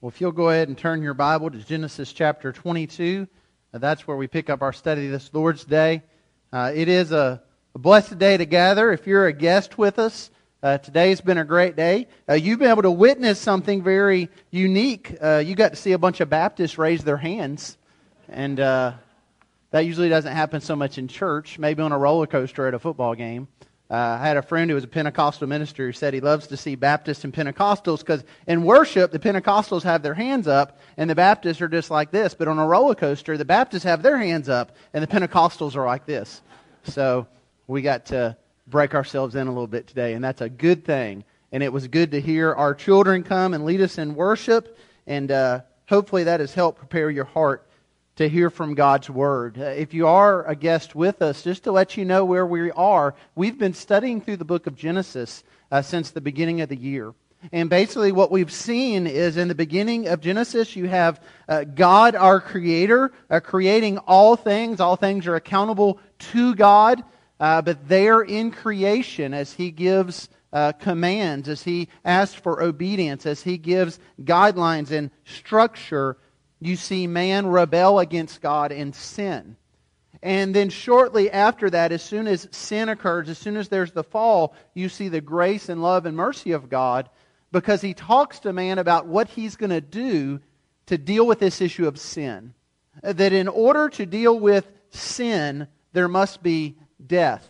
Well, if you'll go ahead and turn your Bible to Genesis chapter 22, uh, that's where we pick up our study this Lord's Day. Uh, it is a, a, blessed day to gather. If you're a guest with us, uh, today's been a great day. Uh, you've been able to witness something very unique. Uh, you got to see a bunch of Baptists raise their hands, and uh, that usually doesn't happen so much in church, maybe on a roller coaster at a football game. Uh, I had a friend who was a Pentecostal minister who said he loves to see Baptists and Pentecostals because in worship, the Pentecostals have their hands up and the Baptists are just like this. But on a roller coaster, the Baptists have their hands up and the Pentecostals are like this. So we got to break ourselves in a little bit today, and that's a good thing. And it was good to hear our children come and lead us in worship, and uh, hopefully that has helped prepare your heart to hear from God's Word. Uh, if you are a guest with us, just to let you know where we are, we've been studying through the book of Genesis uh, since the beginning of the year. And basically, what we've seen is in the beginning of Genesis, you have uh, God, our Creator, uh, creating all things. All things are accountable to God, uh, but they are in creation as He gives uh, commands, as He asks for obedience, as He gives guidelines and structure you see man rebel against God and sin. And then shortly after that, as soon as sin occurs, as soon as there's the fall, you see the grace and love and mercy of God because he talks to man about what he's going to do to deal with this issue of sin. That in order to deal with sin, there must be death.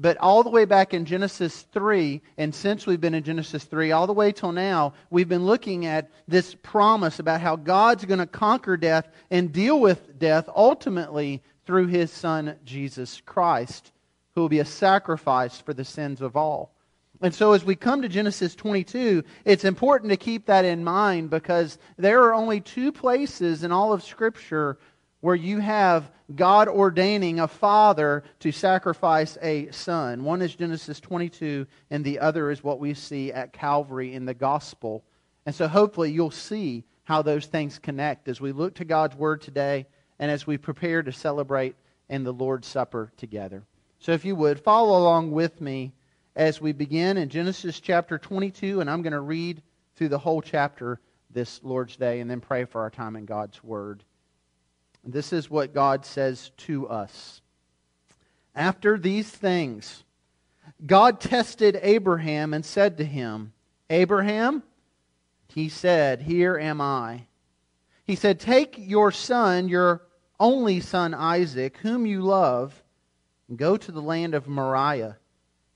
But all the way back in Genesis 3, and since we've been in Genesis 3, all the way till now, we've been looking at this promise about how God's going to conquer death and deal with death ultimately through his Son, Jesus Christ, who will be a sacrifice for the sins of all. And so, as we come to Genesis 22, it's important to keep that in mind because there are only two places in all of Scripture where you have God ordaining a father to sacrifice a son. One is Genesis 22, and the other is what we see at Calvary in the gospel. And so hopefully you'll see how those things connect as we look to God's word today and as we prepare to celebrate in the Lord's Supper together. So if you would, follow along with me as we begin in Genesis chapter 22, and I'm going to read through the whole chapter this Lord's Day and then pray for our time in God's word. This is what God says to us. After these things, God tested Abraham and said to him, Abraham, he said, Here am I. He said, Take your son, your only son Isaac, whom you love, and go to the land of Moriah,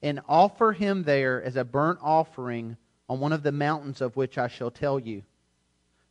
and offer him there as a burnt offering on one of the mountains of which I shall tell you.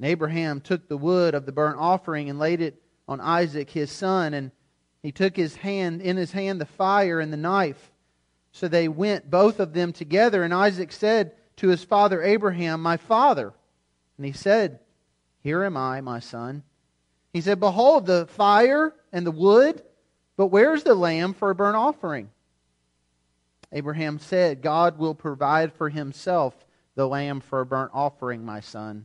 And Abraham took the wood of the burnt offering and laid it on Isaac his son, and he took his hand in his hand the fire and the knife. So they went both of them together, and Isaac said to his father Abraham, My father. And he said, Here am I, my son. He said, Behold, the fire and the wood, but where's the lamb for a burnt offering? Abraham said, God will provide for himself the lamb for a burnt offering, my son.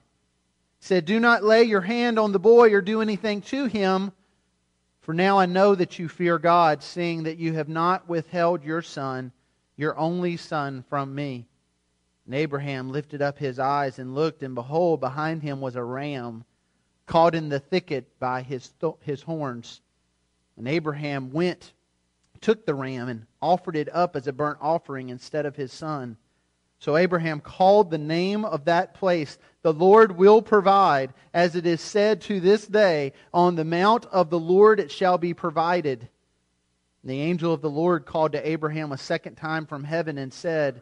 said, Do not lay your hand on the boy or do anything to him, for now I know that you fear God, seeing that you have not withheld your son, your only son, from me. And Abraham lifted up his eyes and looked, and behold, behind him was a ram caught in the thicket by his, th- his horns. And Abraham went, took the ram, and offered it up as a burnt offering instead of his son. So Abraham called the name of that place, The Lord will provide, as it is said to this day, On the mount of the Lord it shall be provided. And the angel of the Lord called to Abraham a second time from heaven and said,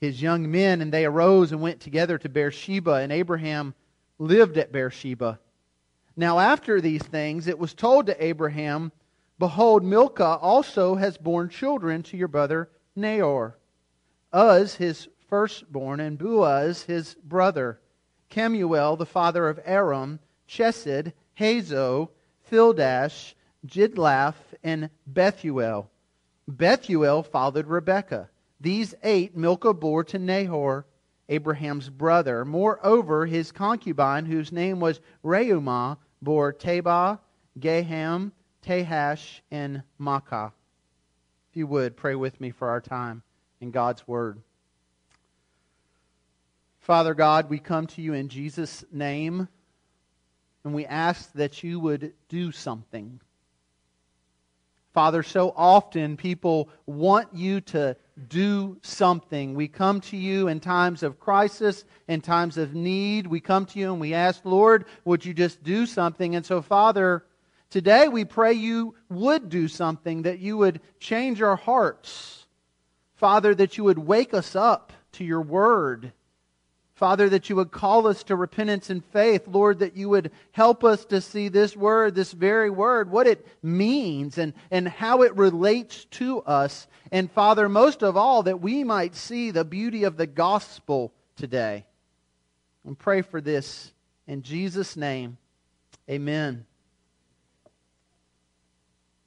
his young men, and they arose and went together to Beersheba, and Abraham lived at Beersheba. Now, after these things, it was told to Abraham, Behold, Milcah also has borne children to your brother Nahor. Uz, his firstborn, and Buz, his brother. Kemuel, the father of Aram, Chesed, Hazo, Pildash, Jidlaph, and Bethuel. Bethuel fathered Rebekah. These eight Milcah bore to Nahor, Abraham's brother. Moreover, his concubine, whose name was Reumah, bore Tabah, Gaham, Tahash, and Maachah. If you would, pray with me for our time in God's Word. Father God, we come to you in Jesus' name, and we ask that you would do something. Father, so often people want you to do something. We come to you in times of crisis, in times of need. We come to you and we ask, Lord, would you just do something? And so, Father, today we pray you would do something, that you would change our hearts. Father, that you would wake us up to your word Father, that you would call us to repentance and faith. Lord, that you would help us to see this word, this very word, what it means and, and how it relates to us. And Father, most of all, that we might see the beauty of the gospel today. And pray for this in Jesus' name. Amen.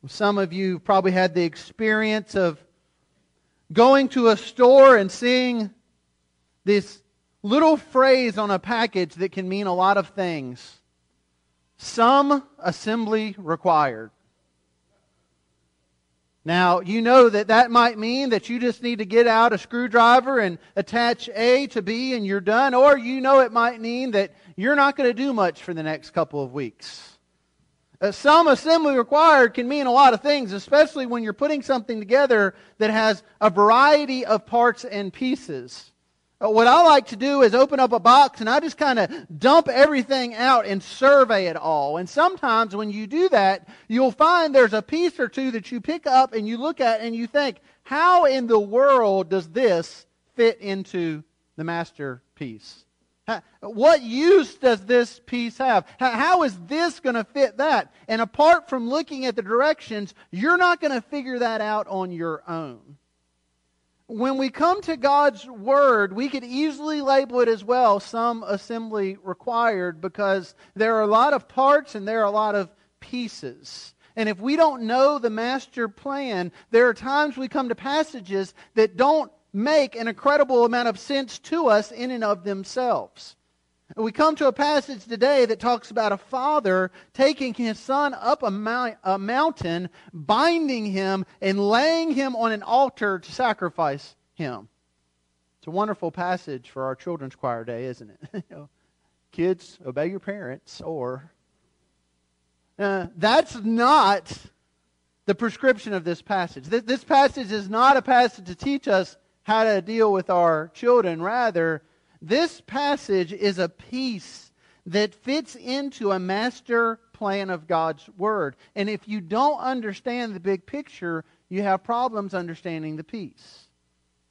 Some of you probably had the experience of going to a store and seeing this little phrase on a package that can mean a lot of things. Some assembly required. Now, you know that that might mean that you just need to get out a screwdriver and attach A to B and you're done. Or you know it might mean that you're not going to do much for the next couple of weeks. Uh, some assembly required can mean a lot of things, especially when you're putting something together that has a variety of parts and pieces. Uh, what I like to do is open up a box and I just kind of dump everything out and survey it all. And sometimes when you do that, you'll find there's a piece or two that you pick up and you look at and you think, how in the world does this fit into the masterpiece? What use does this piece have? How is this going to fit that? And apart from looking at the directions, you're not going to figure that out on your own when we come to God's Word, we could easily label it as well some assembly required because there are a lot of parts and there are a lot of pieces. And if we don't know the master plan, there are times we come to passages that don't make an incredible amount of sense to us in and of themselves. We come to a passage today that talks about a father taking his son up a, mount, a, mountain, binding him, and laying him on an altar to sacrifice him. It's a wonderful passage for our children's choir day, isn't it? Kids, obey your parents, or. Uh, that's not the prescription of this passage. This, this passage is not a passage to teach us how to deal with our children. Rather, this passage is a piece that fits into a master plan of God's Word. And if you don't understand the big picture, you have problems understanding the piece.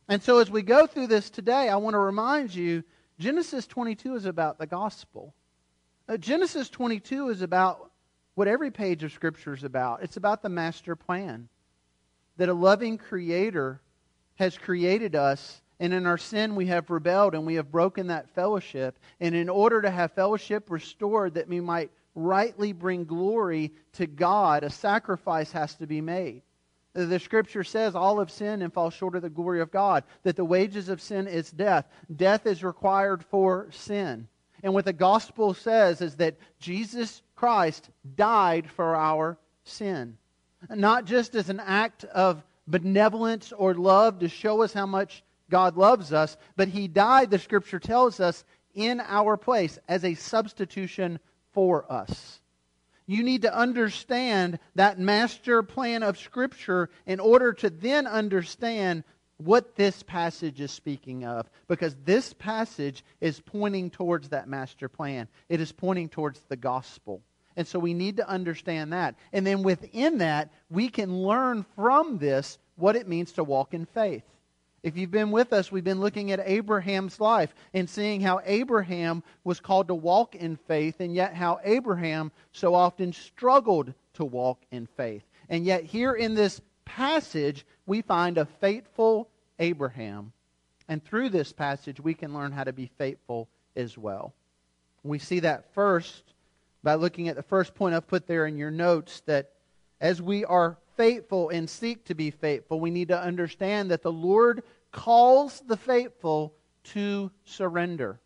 And so as we go through this today, I want to remind you Genesis 22 is about the gospel. Uh, Genesis 22 is about what every page of Scripture is about. It's about the master plan that a loving Creator has created us and in our sin, we have rebelled and we have broken that fellowship. And in order to have fellowship restored, that we might rightly bring glory to God, a sacrifice has to be made. The scripture says all have sinned and fall short of the glory of God, that the wages of sin is death. Death is required for sin. And what the gospel says is that Jesus Christ died for our sin. Not just as an act of benevolence or love to show us how much God loves us, but he died, the scripture tells us, in our place as a substitution for us. You need to understand that master plan of Scripture in order to then understand what this passage is speaking of. Because this passage is pointing towards that master plan, it is pointing towards the gospel. And so we need to understand that. And then within that, we can learn from this what it means to walk in faith. If you've been with us, we've been looking at Abraham's life and seeing how Abraham was called to walk in faith, and yet how Abraham so often struggled to walk in faith. And yet, here in this passage, we find a faithful Abraham. And through this passage, we can learn how to be faithful as well. We see that first by looking at the first point I've put there in your notes that as we are faithful and seek to be faithful, we need to understand that the Lord calls the faithful to surrender.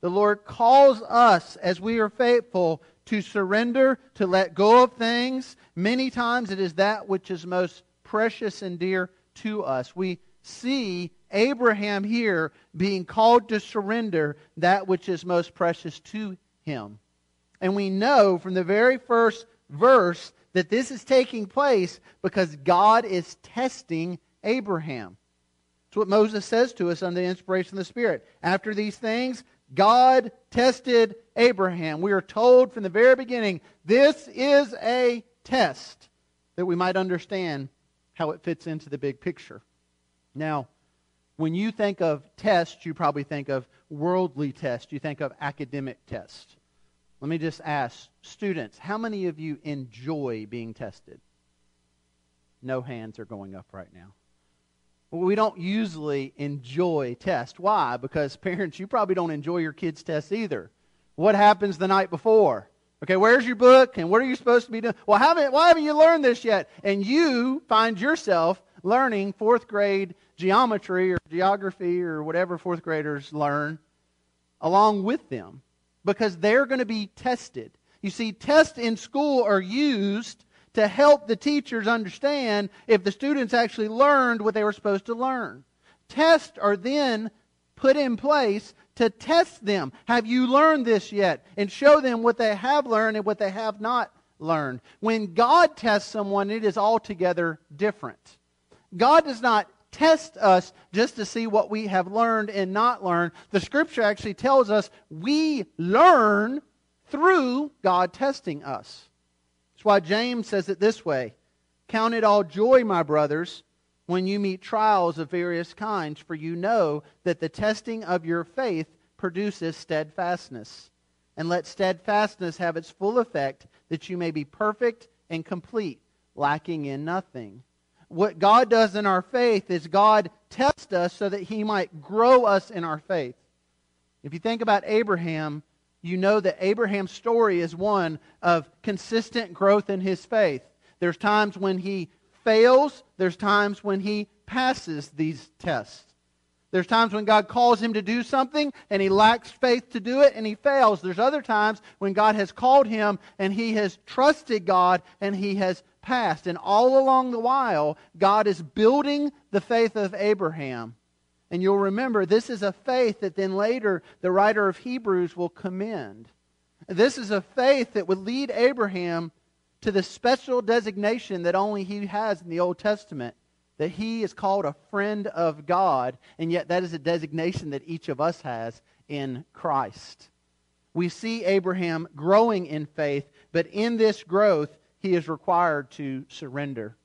The Lord calls us, as we are faithful, to surrender, to let go of things. Many times it is that which is most precious and dear to us. We see Abraham here being called to surrender that which is most precious to him. And we know from the very first verse that this is taking place because God is testing Abraham. That's what Moses says to us under the inspiration of the Spirit. After these things, God tested Abraham. We are told from the very beginning this is a test that we might understand how it fits into the big picture. Now, when you think of tests, you probably think of worldly tests. You think of academic tests. Let me just ask students, how many of you enjoy being tested? No hands are going up right now. Well, we don't usually enjoy tests. Why? Because parents, you probably don't enjoy your kids' tests either. What happens the night before? Okay, where's your book and what are you supposed to be doing? Well, haven't, why haven't you learned this yet? And you find yourself learning fourth grade geometry or geography or whatever fourth graders learn along with them because they're going to be tested. You see, tests in school are used to help the teachers understand if the students actually learned what they were supposed to learn. Tests are then put in place to test them. Have you learned this yet? And show them what they have learned and what they have not learned. When God tests someone, it is altogether different. God does not test us just to see what we have learned and not learned. The scripture actually tells us we learn through God testing us. That's why James says it this way Count it all joy, my brothers, when you meet trials of various kinds, for you know that the testing of your faith produces steadfastness. And let steadfastness have its full effect, that you may be perfect and complete, lacking in nothing what God does in our faith is God tests us so that he might grow us in our faith. If you think about Abraham, you know that Abraham's story is one of consistent growth in his faith. There's times when he fails, there's times when he passes these tests. There's times when God calls him to do something and he lacks faith to do it and he fails. There's other times when God has called him and he has trusted God and he has passed. And all along the while, God is building the faith of Abraham. And you'll remember, this is a faith that then later the writer of Hebrews will commend. This is a faith that would lead Abraham to the special designation that only he has in the Old Testament that he is called a friend of God, and yet that is a designation that each of us has in Christ. We see Abraham growing in faith, but in this growth, he is required to surrender.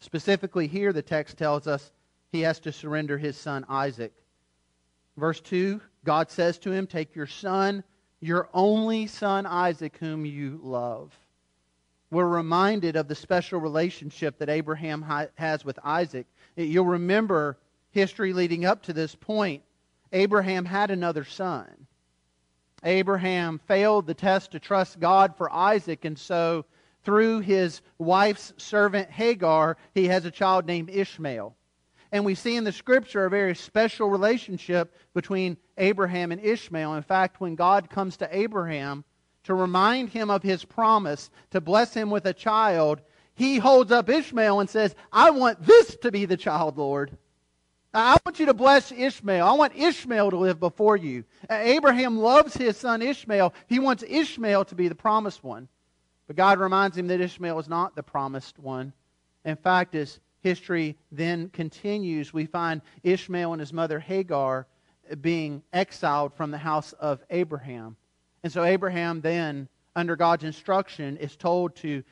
Specifically, here the text tells us he has to surrender his son Isaac. Verse 2 God says to him, Take your son, your only son Isaac, whom you love. We're reminded of the special relationship that Abraham has with Isaac. You'll remember history leading up to this point. Abraham had another son. Abraham failed the test to trust God for Isaac, and so through his wife's servant Hagar, he has a child named Ishmael. And we see in the scripture a very special relationship between Abraham and Ishmael. In fact, when God comes to Abraham to remind him of his promise to bless him with a child, he holds up Ishmael and says, I want this to be the child, Lord. I want you to bless Ishmael. I want Ishmael to live before you. Abraham loves his son Ishmael. He wants Ishmael to be the promised one. But God reminds him that Ishmael is not the promised one. In fact, as history then continues, we find Ishmael and his mother Hagar being exiled from the house of Abraham. And so Abraham then, under God's instruction, is told to,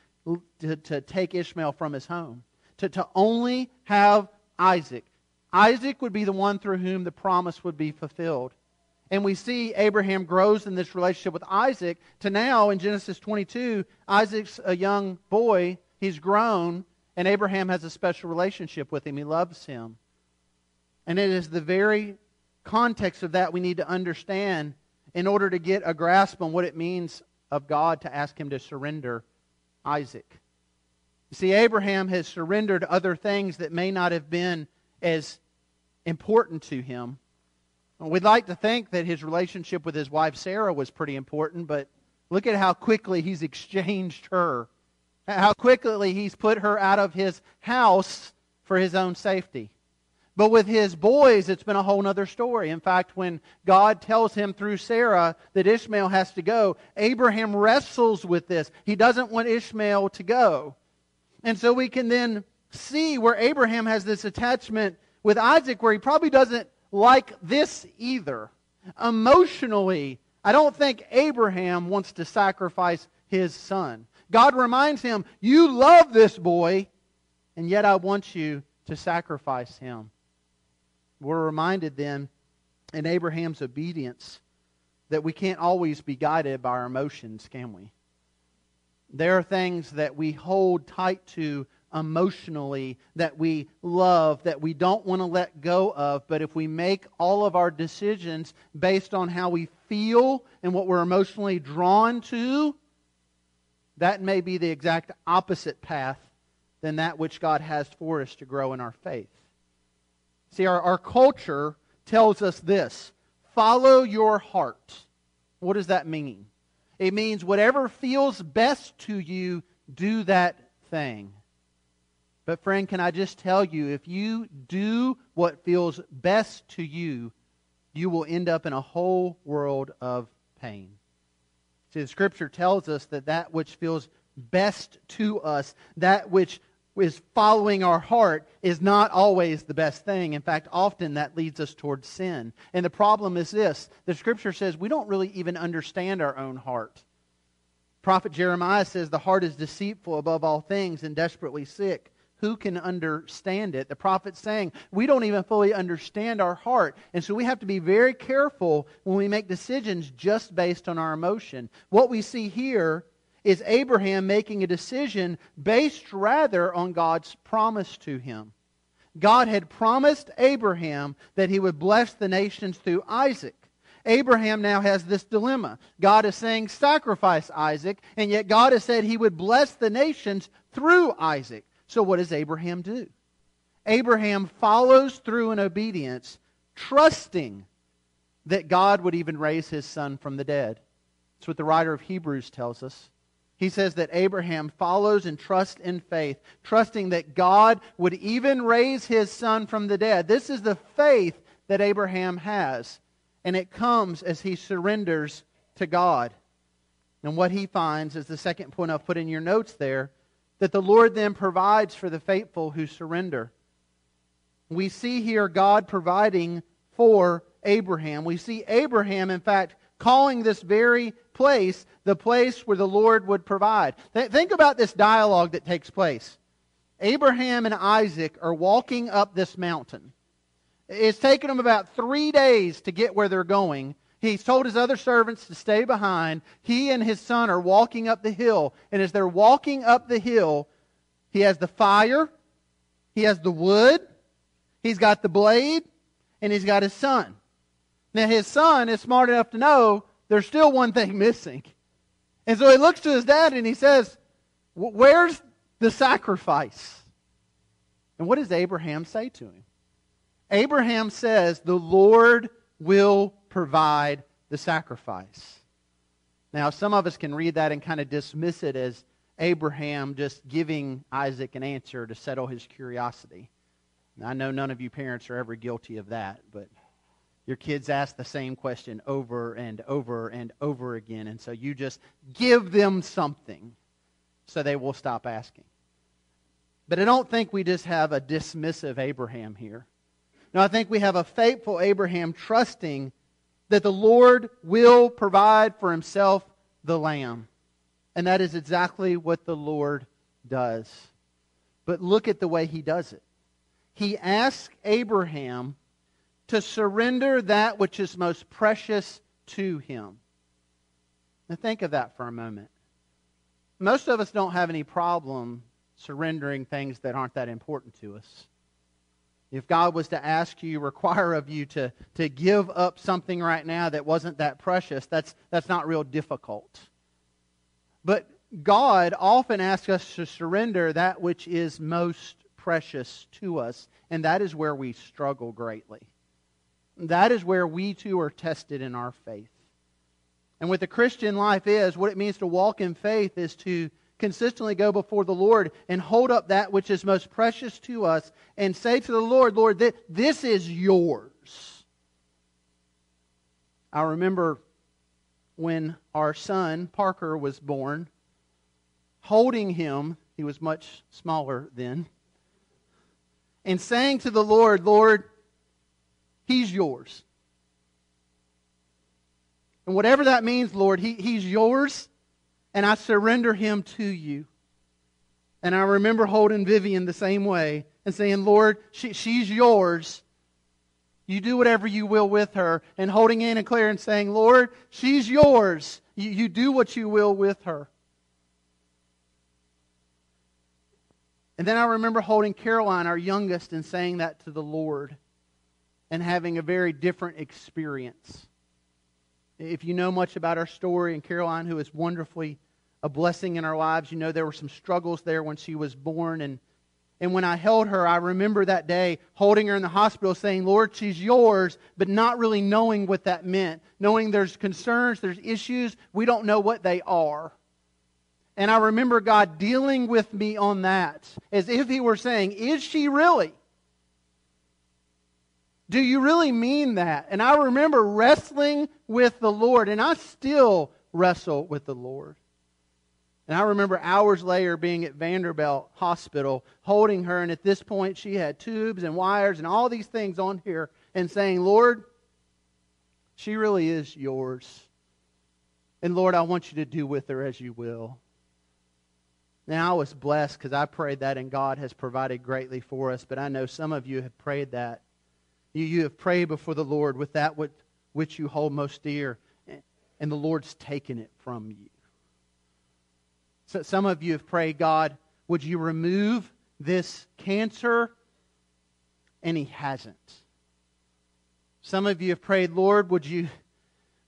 to, to take Ishmael from his home, to, to only have Isaac. Isaac would be the one through whom the promise would be fulfilled. And we see Abraham grows in this relationship with Isaac to now in Genesis 22, Isaac's a young boy. He's grown, and Abraham has a special relationship with him. He loves him. And it is the very context of that we need to understand in order to get a grasp on what it means of God to ask him to surrender Isaac. You see, Abraham has surrendered other things that may not have been as important to him. We'd like to think that his relationship with his wife Sarah was pretty important, but look at how quickly he's exchanged her. How quickly he's put her out of his house for his own safety. But with his boys, it's been a whole other story. In fact, when God tells him through Sarah that Ishmael has to go, Abraham wrestles with this. He doesn't want Ishmael to go. And so we can then see where Abraham has this attachment with Isaac where he probably doesn't like this either. Emotionally, I don't think Abraham wants to sacrifice his son. God reminds him, You love this boy, and yet I want you to sacrifice him. We're reminded then in Abraham's obedience that we can't always be guided by our emotions, can we? There are things that we hold tight to emotionally that we love, that we don't want to let go of. But if we make all of our decisions based on how we feel and what we're emotionally drawn to, that may be the exact opposite path than that which God has for us to grow in our faith. See, our, our culture tells us this follow your heart. What does that mean? It means whatever feels best to you, do that thing. But, friend, can I just tell you, if you do what feels best to you, you will end up in a whole world of pain. See, the Scripture tells us that that which feels best to us, that which is following our heart, is not always the best thing. In fact, often that leads us towards sin. And the problem is this the Scripture says we don't really even understand our own heart. Prophet Jeremiah says the heart is deceitful above all things and desperately sick who can understand it? The prophet's saying we don't even fully understand our heart. And so we have to be very careful when we make decisions just based on our emotion. What we see here is Abraham making a decision based rather on God's promise to him. God had promised Abraham that he would bless the nations through Isaac. Abraham now has this dilemma. God is saying, sacrifice Isaac, and yet God has said he would bless the nations through Isaac. So, what does Abraham do? Abraham follows through in obedience, trusting that God would even raise his son from the dead. That's what the writer of Hebrews tells us. He says that Abraham follows and trusts in faith, trusting that God would even raise his son from the dead. This is the faith that Abraham has, and it comes as he surrenders to God. And what he finds is the second point I've put in your notes there that the Lord then provides for the faithful who surrender. We see here God providing for Abraham. We see Abraham, in fact, calling this very place the place where the Lord would provide. Th- think about this dialogue that takes place. Abraham and Isaac are walking up this mountain. It's taken them about three days to get where they're going. He's told his other servants to stay behind. He and his son are walking up the hill. And as they're walking up the hill, he has the fire, he has the wood, he's got the blade, and he's got his son. Now, his son is smart enough to know there's still one thing missing. And so he looks to his dad and he says, Where's the sacrifice? And what does Abraham say to him? Abraham says, The Lord will provide the sacrifice. Now, some of us can read that and kind of dismiss it as Abraham just giving Isaac an answer to settle his curiosity. Now, I know none of you parents are ever guilty of that, but your kids ask the same question over and over and over again, and so you just give them something so they will stop asking. But I don't think we just have a dismissive Abraham here. No, I think we have a faithful Abraham trusting that the Lord will provide for himself the lamb. And that is exactly what the Lord does. But look at the way he does it. He asks Abraham to surrender that which is most precious to him. Now, think of that for a moment. Most of us don't have any problem surrendering things that aren't that important to us. If God was to ask you, require of you to, to give up something right now that wasn't that precious, that's, that's not real difficult. But God often asks us to surrender that which is most precious to us, and that is where we struggle greatly. That is where we too are tested in our faith. And what the Christian life is, what it means to walk in faith is to consistently go before the Lord and hold up that which is most precious to us and say to the Lord, Lord, this is yours. I remember when our son, Parker, was born, holding him, he was much smaller then, and saying to the Lord, Lord, he's yours. And whatever that means, Lord, he, he's yours and I surrender him to you. And I remember holding Vivian the same way and saying, Lord, she, she's yours. You do whatever you will with her. And holding Anna Claire and saying, Lord, she's yours. You, you do what you will with her. And then I remember holding Caroline, our youngest, and saying that to the Lord and having a very different experience. If you know much about our story, and Caroline, who is wonderfully a blessing in our lives. You know, there were some struggles there when she was born. And, and when I held her, I remember that day holding her in the hospital saying, Lord, she's yours, but not really knowing what that meant. Knowing there's concerns, there's issues, we don't know what they are. And I remember God dealing with me on that as if He were saying, Is she really? Do you really mean that? And I remember wrestling with the Lord, and I still wrestle with the Lord. And I remember hours later being at Vanderbilt Hospital, holding her, and at this point she had tubes and wires and all these things on here, and saying, Lord, she really is yours. And Lord, I want you to do with her as you will. Now, I was blessed because I prayed that, and God has provided greatly for us. But I know some of you have prayed that. You, you have prayed before the Lord with that which you hold most dear, and the Lord's taken it from you. So some of you have prayed, God, would you remove this cancer? And He hasn't. Some of you have prayed, Lord, would you,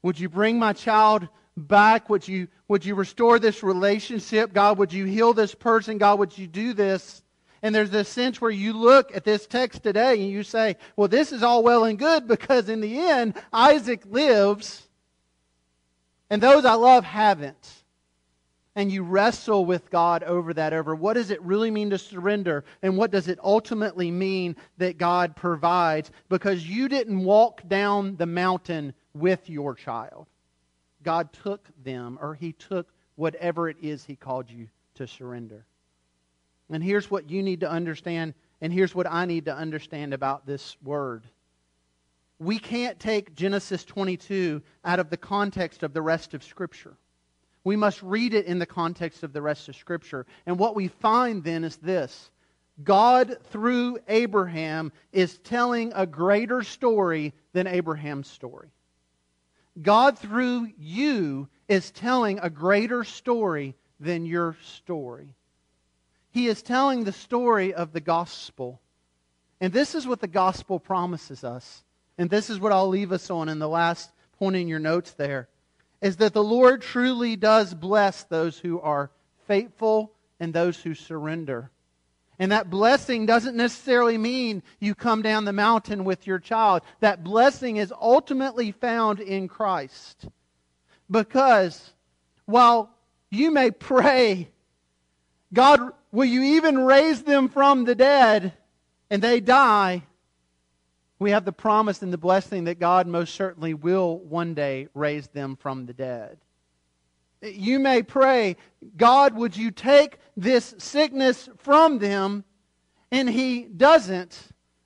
would you bring my child back? Would you, would you restore this relationship? God, would you heal this person? God, would you do this? And there's this sense where you look at this text today and you say, well, this is all well and good because in the end, Isaac lives and those I love haven't and you wrestle with God over that, over what does it really mean to surrender, and what does it ultimately mean that God provides, because you didn't walk down the mountain with your child. God took them, or He took whatever it is He called you to surrender. And here's what you need to understand, and here's what I need to understand about this word. We can't take Genesis 22 out of the context of the rest of Scripture. We must read it in the context of the rest of Scripture. And what we find then is this God, through Abraham, is telling a greater story than Abraham's story. God, through you, is telling a greater story than your story. He is telling the story of the gospel. And this is what the gospel promises us. And this is what I'll leave us on in the last point in your notes there is that the Lord truly does bless those who are faithful and those who surrender. And that blessing doesn't necessarily mean you come down the mountain with your child. That blessing is ultimately found in Christ. Because while you may pray, God, will you even raise them from the dead and they die? We have the promise and the blessing that God most certainly will one day raise them from the dead. You may pray, God, would you take this sickness from them? And He doesn't.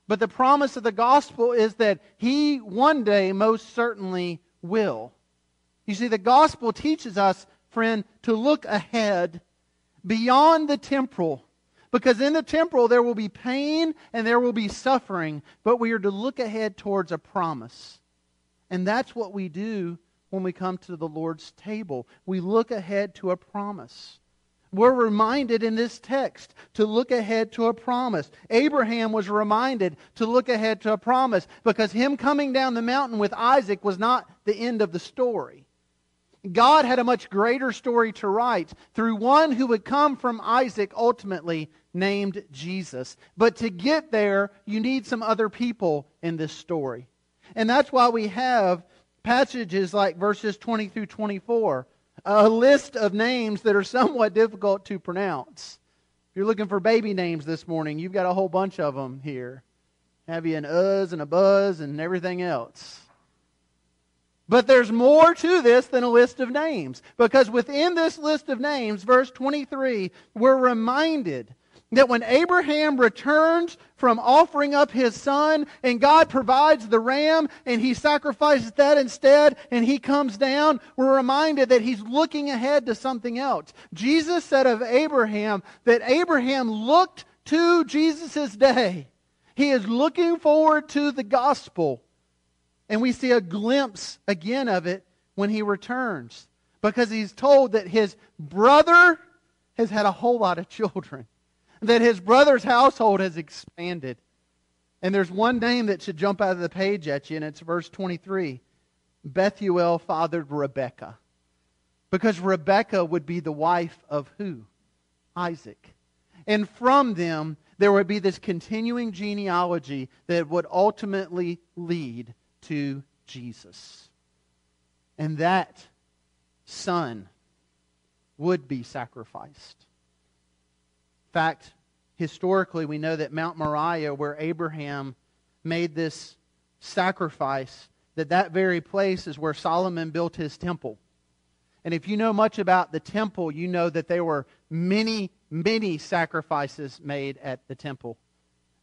But the promise of the gospel is that He one day most certainly will. You see, the gospel teaches us, friend, to look ahead beyond the temporal. Because in the temporal there will be pain and there will be suffering, but we are to look ahead towards a promise. And that's what we do when we come to the Lord's table. We look ahead to a promise. We're reminded in this text to look ahead to a promise. Abraham was reminded to look ahead to a promise because him coming down the mountain with Isaac was not the end of the story. God had a much greater story to write through one who would come from Isaac ultimately named Jesus. But to get there, you need some other people in this story. And that's why we have passages like verses 20 through 24, a list of names that are somewhat difficult to pronounce. If you're looking for baby names this morning, you've got a whole bunch of them here. Have you an uz and a buzz and everything else? But there's more to this than a list of names. Because within this list of names, verse 23, we're reminded that when Abraham returns from offering up his son and God provides the ram and he sacrifices that instead and he comes down, we're reminded that he's looking ahead to something else. Jesus said of Abraham that Abraham looked to Jesus' day. He is looking forward to the gospel. And we see a glimpse again of it when he returns because he's told that his brother has had a whole lot of children that his brother's household has expanded. And there's one name that should jump out of the page at you, and it's verse 23. Bethuel fathered Rebekah. Because Rebekah would be the wife of who? Isaac. And from them, there would be this continuing genealogy that would ultimately lead to Jesus. And that son would be sacrificed fact, historically, we know that Mount Moriah, where Abraham made this sacrifice, that that very place is where Solomon built his temple. And if you know much about the temple, you know that there were many, many sacrifices made at the temple.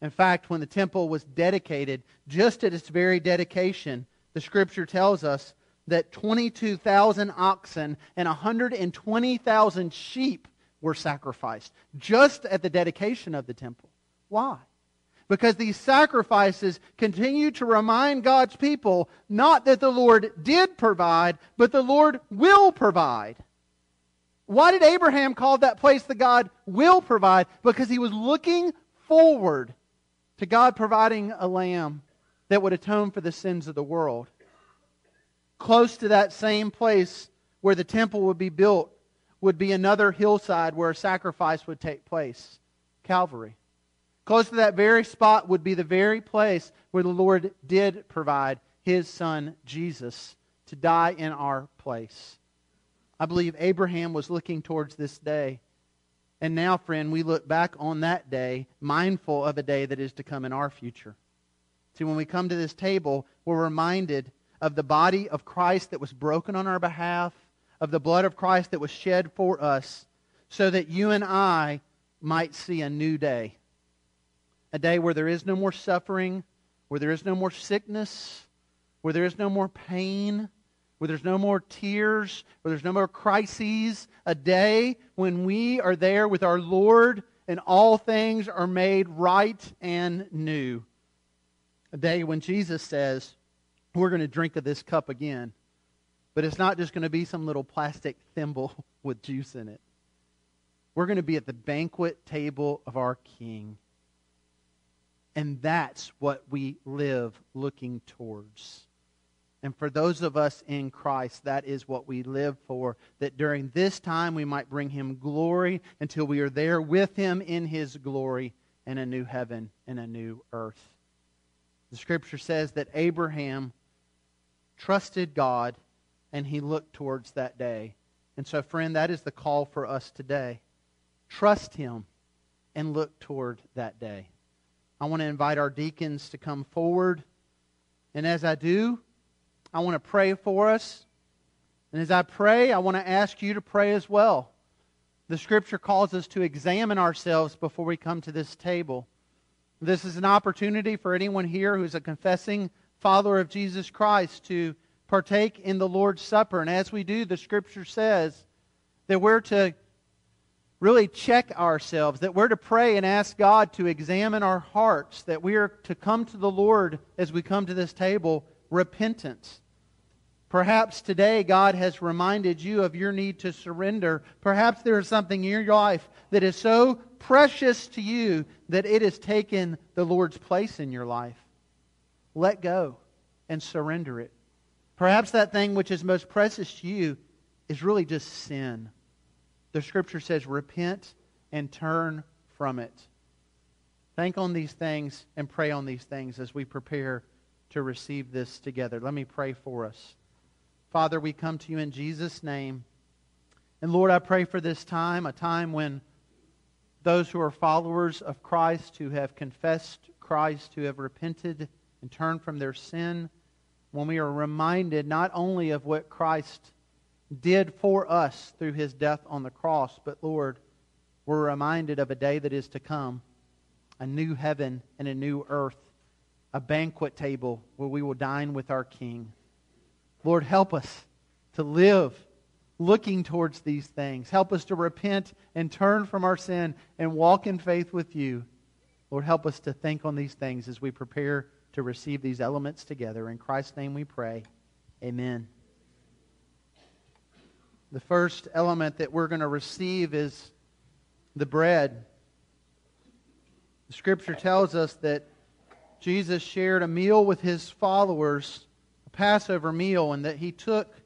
In fact, when the temple was dedicated, just at its very dedication, the scripture tells us that 22,000 oxen and 120,000 sheep were sacrificed just at the dedication of the temple. Why? Because these sacrifices continue to remind God's people not that the Lord did provide, but the Lord will provide. Why did Abraham call that place the God will provide? Because he was looking forward to God providing a lamb that would atone for the sins of the world. Close to that same place where the temple would be built would be another hillside where a sacrifice would take place Calvary. Close to that very spot would be the very place where the Lord did provide his son Jesus to die in our place. I believe Abraham was looking towards this day. And now, friend, we look back on that day, mindful of a day that is to come in our future. See, when we come to this table, we're reminded of the body of Christ that was broken on our behalf of the blood of Christ that was shed for us so that you and I might see a new day. A day where there is no more suffering, where there is no more sickness, where there is no more pain, where there's no more tears, where there's no more crises. A day when we are there with our Lord and all things are made right and new. A day when Jesus says, We're going to drink of this cup again. But it's not just going to be some little plastic thimble with juice in it. We're going to be at the banquet table of our King. And that's what we live looking towards. And for those of us in Christ, that is what we live for. That during this time we might bring him glory until we are there with him in his glory in a new heaven and a new earth. The scripture says that Abraham trusted God and he looked towards that day. And so, friend, that is the call for us today. Trust him and look toward that day. I want to invite our deacons to come forward. And as I do, I want to pray for us. And as I pray, I want to ask you to pray as well. The scripture calls us to examine ourselves before we come to this table. This is an opportunity for anyone here who's a confessing follower of Jesus Christ to partake in the Lord's Supper. And as we do, the scripture says that we're to really check ourselves, that we're to pray and ask God to examine our hearts, that we are to come to the Lord as we come to this table repentance. Perhaps today God has reminded you of your need to surrender. Perhaps there is something in your life that is so precious to you that it has taken the Lord's place in your life. Let go and surrender it. Perhaps that thing which is most precious to you is really just sin. The scripture says, repent and turn from it. Think on these things and pray on these things as we prepare to receive this together. Let me pray for us. Father, we come to you in Jesus' name. And Lord, I pray for this time, a time when those who are followers of Christ, who have confessed Christ, who have repented and turned from their sin, when we are reminded not only of what Christ did for us through his death on the cross. But Lord, we're reminded of a day that is to come a new heaven and a new earth, a banquet table where we will dine with our King. Lord, help us to live looking towards these things. Help us to repent and turn from our sin and walk in faith with you. Lord, help us to think on these things as we prepare to receive these elements together. In Christ's name we pray. Amen. The first element that we're going to receive is the bread. The scripture tells us that Jesus shared a meal with his followers, a Passover meal, and that he took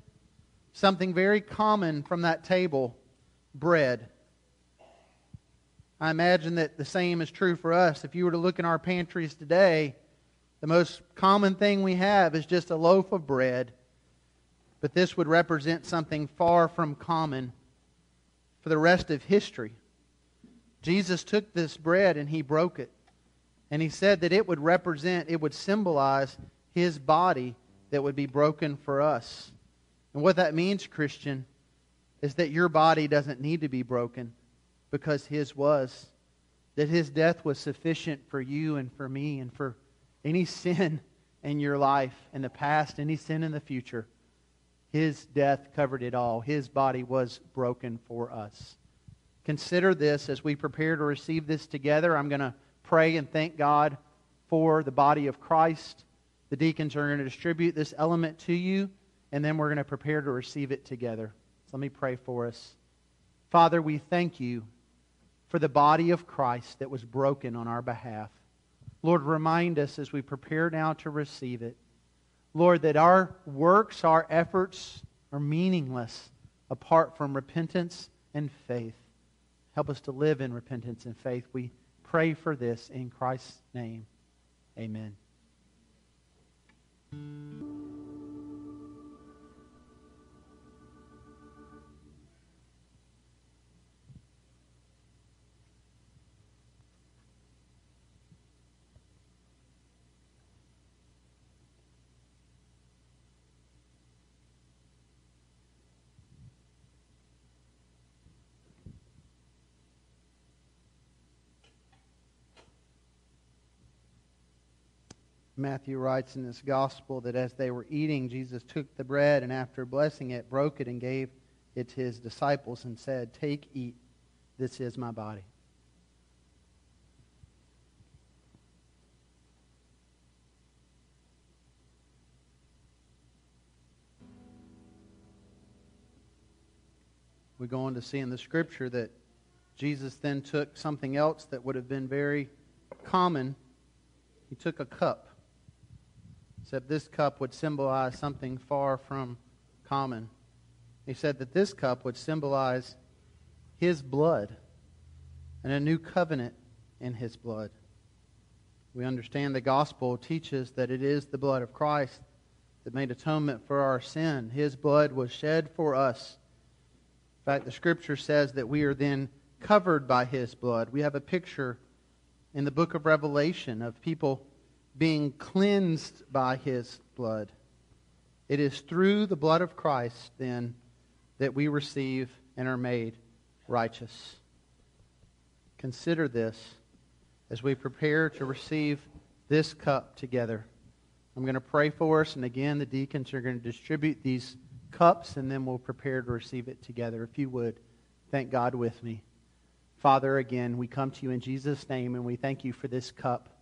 something very common from that table bread. I imagine that the same is true for us. If you were to look in our pantries today, the most common thing we have is just a loaf of bread but this would represent something far from common for the rest of history. Jesus took this bread and he broke it. And he said that it would represent, it would symbolize his body that would be broken for us. And what that means, Christian, is that your body doesn't need to be broken because his was. That his death was sufficient for you and for me and for any sin in your life in the past, any sin in the future. His death covered it all. His body was broken for us. Consider this as we prepare to receive this together. I'm going to pray and thank God for the body of Christ. The deacons are going to distribute this element to you, and then we're going to prepare to receive it together. So let me pray for us. Father, we thank you for the body of Christ that was broken on our behalf. Lord, remind us as we prepare now to receive it Lord, that our works, our efforts are meaningless apart from repentance and faith. Help us to live in repentance and faith. We pray for this in Christ's name. Amen. Matthew writes in this gospel that as they were eating, Jesus took the bread and after blessing it, broke it and gave it to his disciples and said, Take, eat, this is my body. We go on to see in the scripture that Jesus then took something else that would have been very common. He took a cup except this cup would symbolize something far from common. He said that this cup would symbolize his blood and a new covenant in his blood. We understand the gospel teaches that it is the blood of Christ that made atonement for our sin. His blood was shed for us. In fact, the scripture says that we are then covered by his blood. We have a picture in the book of Revelation of people being cleansed by his blood. It is through the blood of Christ, then, that we receive and are made righteous. Consider this as we prepare to receive this cup together. I'm going to pray for us, and again, the deacons are going to distribute these cups, and then we'll prepare to receive it together. If you would, thank God with me. Father, again, we come to you in Jesus' name, and we thank you for this cup.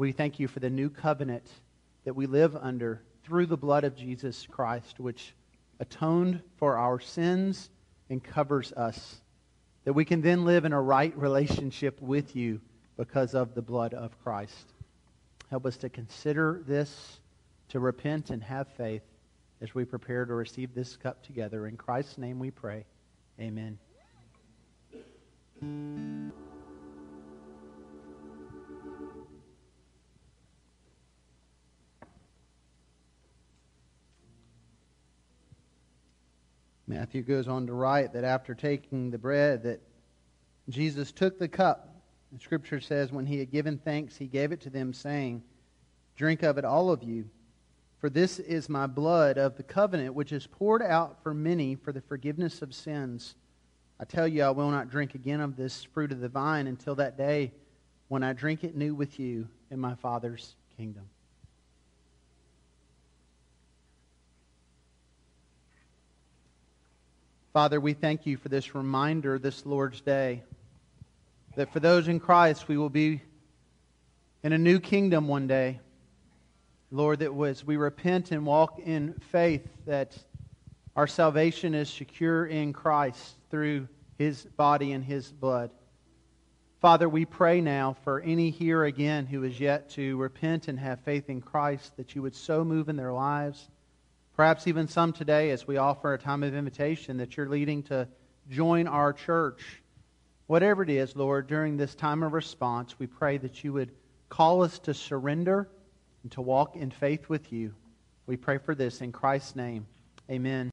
We thank you for the new covenant that we live under through the blood of Jesus Christ, which atoned for our sins and covers us. That we can then live in a right relationship with you because of the blood of Christ. Help us to consider this, to repent and have faith as we prepare to receive this cup together. In Christ's name we pray. Amen. Matthew goes on to write that after taking the bread that Jesus took the cup the scripture says, When he had given thanks, he gave it to them, saying, Drink of it, all of you, for this is my blood of the covenant, which is poured out for many for the forgiveness of sins. I tell you, I will not drink again of this fruit of the vine until that day when I drink it new with you in my Father's kingdom. Father, we thank you for this reminder this Lord's Day that for those in Christ, we will be in a new kingdom one day. Lord, that was we repent and walk in faith that our salvation is secure in Christ through his body and his blood. Father, we pray now for any here again who is yet to repent and have faith in Christ, that you would so move in their lives. Perhaps even some today, as we offer a time of invitation, that you're leading to join our church Whatever it is, Lord, during this time of response, we pray that you would call us to surrender and to walk in faith with you. We pray for this in Christ's name. Amen.